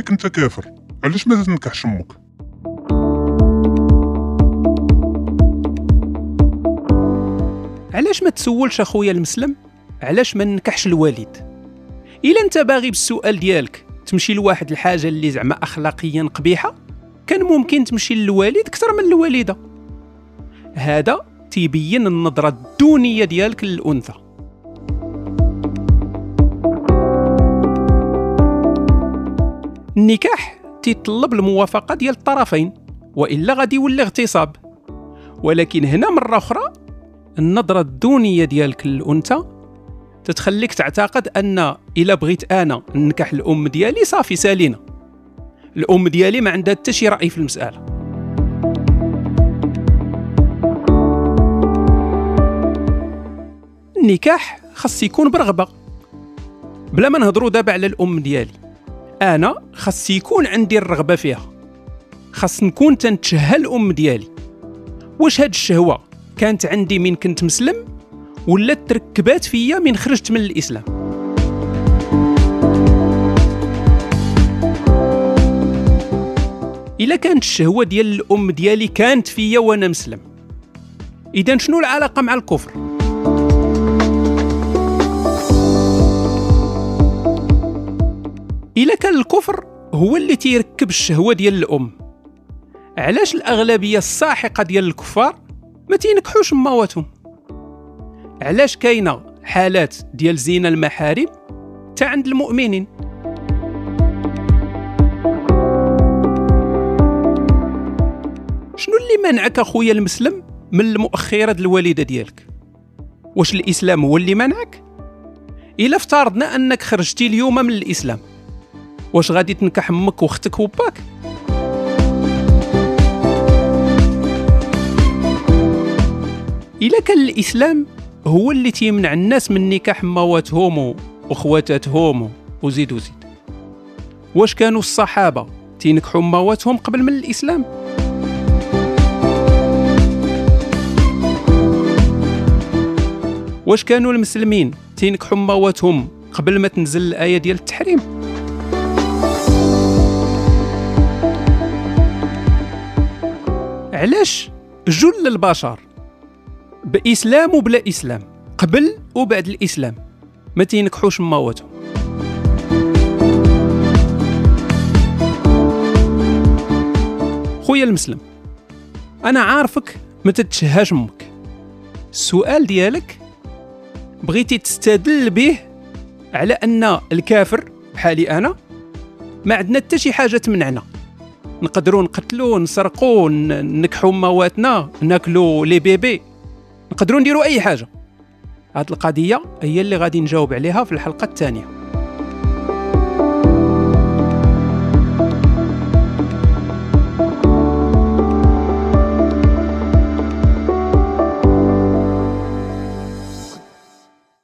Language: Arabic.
انك أنت كافر علاش ما تنكحش أمك علاش ما تسولش أخويا المسلم؟ علاش ما نكحش الوالد؟ إلا أنت باغي بالسؤال ديالك تمشي لواحد الحاجة اللي زعما اخلاقيا قبيحة كان ممكن تمشي للوالد أكثر من الوالدة. هذا تيبين النظرة الدونية ديالك للأنثى. النكاح تيطلب الموافقة ديال الطرفين وإلا غادي يولي اغتصاب. ولكن هنا مرة أخرى النظرة الدونية ديالك للأنثى تتخليك تعتقد أن إلا بغيت أنا نكح الأم ديالي صافي سالينا الأم ديالي ما عندها حتى شي رأي في المسألة. النكاح خاص يكون برغبة بلا ما نهضروا دابا على الأم ديالي. أنا خاص يكون عندي الرغبة فيها. خاص نكون تنتشهى الأم ديالي. واش هاد الشهوة كانت عندي من كنت مسلم ولا تركبات فيا من خرجت من الإسلام؟ إلا كانت الشهوة ديال الأم ديالي كانت فيا وأنا مسلم. إذا شنو العلاقة مع الكفر؟ إلا كان الكفر هو اللي تيركب الشهوة ديال الأم. علاش الأغلبية الساحقة ديال الكفار ما تينكحوش مواتهم علاش كاينة حالات ديال زينة المحارم تا عند المؤمنين؟ شنو اللي منعك أخويا المسلم من المؤخرات الوالدة ديالك؟ واش الإسلام هو اللي منعك؟ إلا افترضنا أنك خرجتي اليوم من الإسلام. واش غادي تنكح أمك وأختك وباك؟ إلا كان الإسلام هو اللي تيمنع الناس من نكاح مواتهم وخواتاتهم وزيد وزيد. واش كانوا الصحابة تينكحوا مواتهم قبل من الإسلام؟ واش كانوا المسلمين تينكحوا مواتهم قبل ما تنزل الآية ديال التحريم؟ علاش جل البشر بإسلام وبلا إسلام قبل وبعد الإسلام؟ ما تينكحوش مواتهم خويا المسلم أنا عارفك ما تتشهاش أمك السؤال ديالك بغيتي تستدل به على أن الكافر بحالي أنا ما عندنا حتى شي حاجة تمنعنا. نقدروا نقتلوا نسرقوا نكحوا مواتنا ناكلوا لي بيبي. نقدروا نديروا أي حاجة. هذه القضية هي اللي غادي نجاوب عليها في الحلقة الثانية.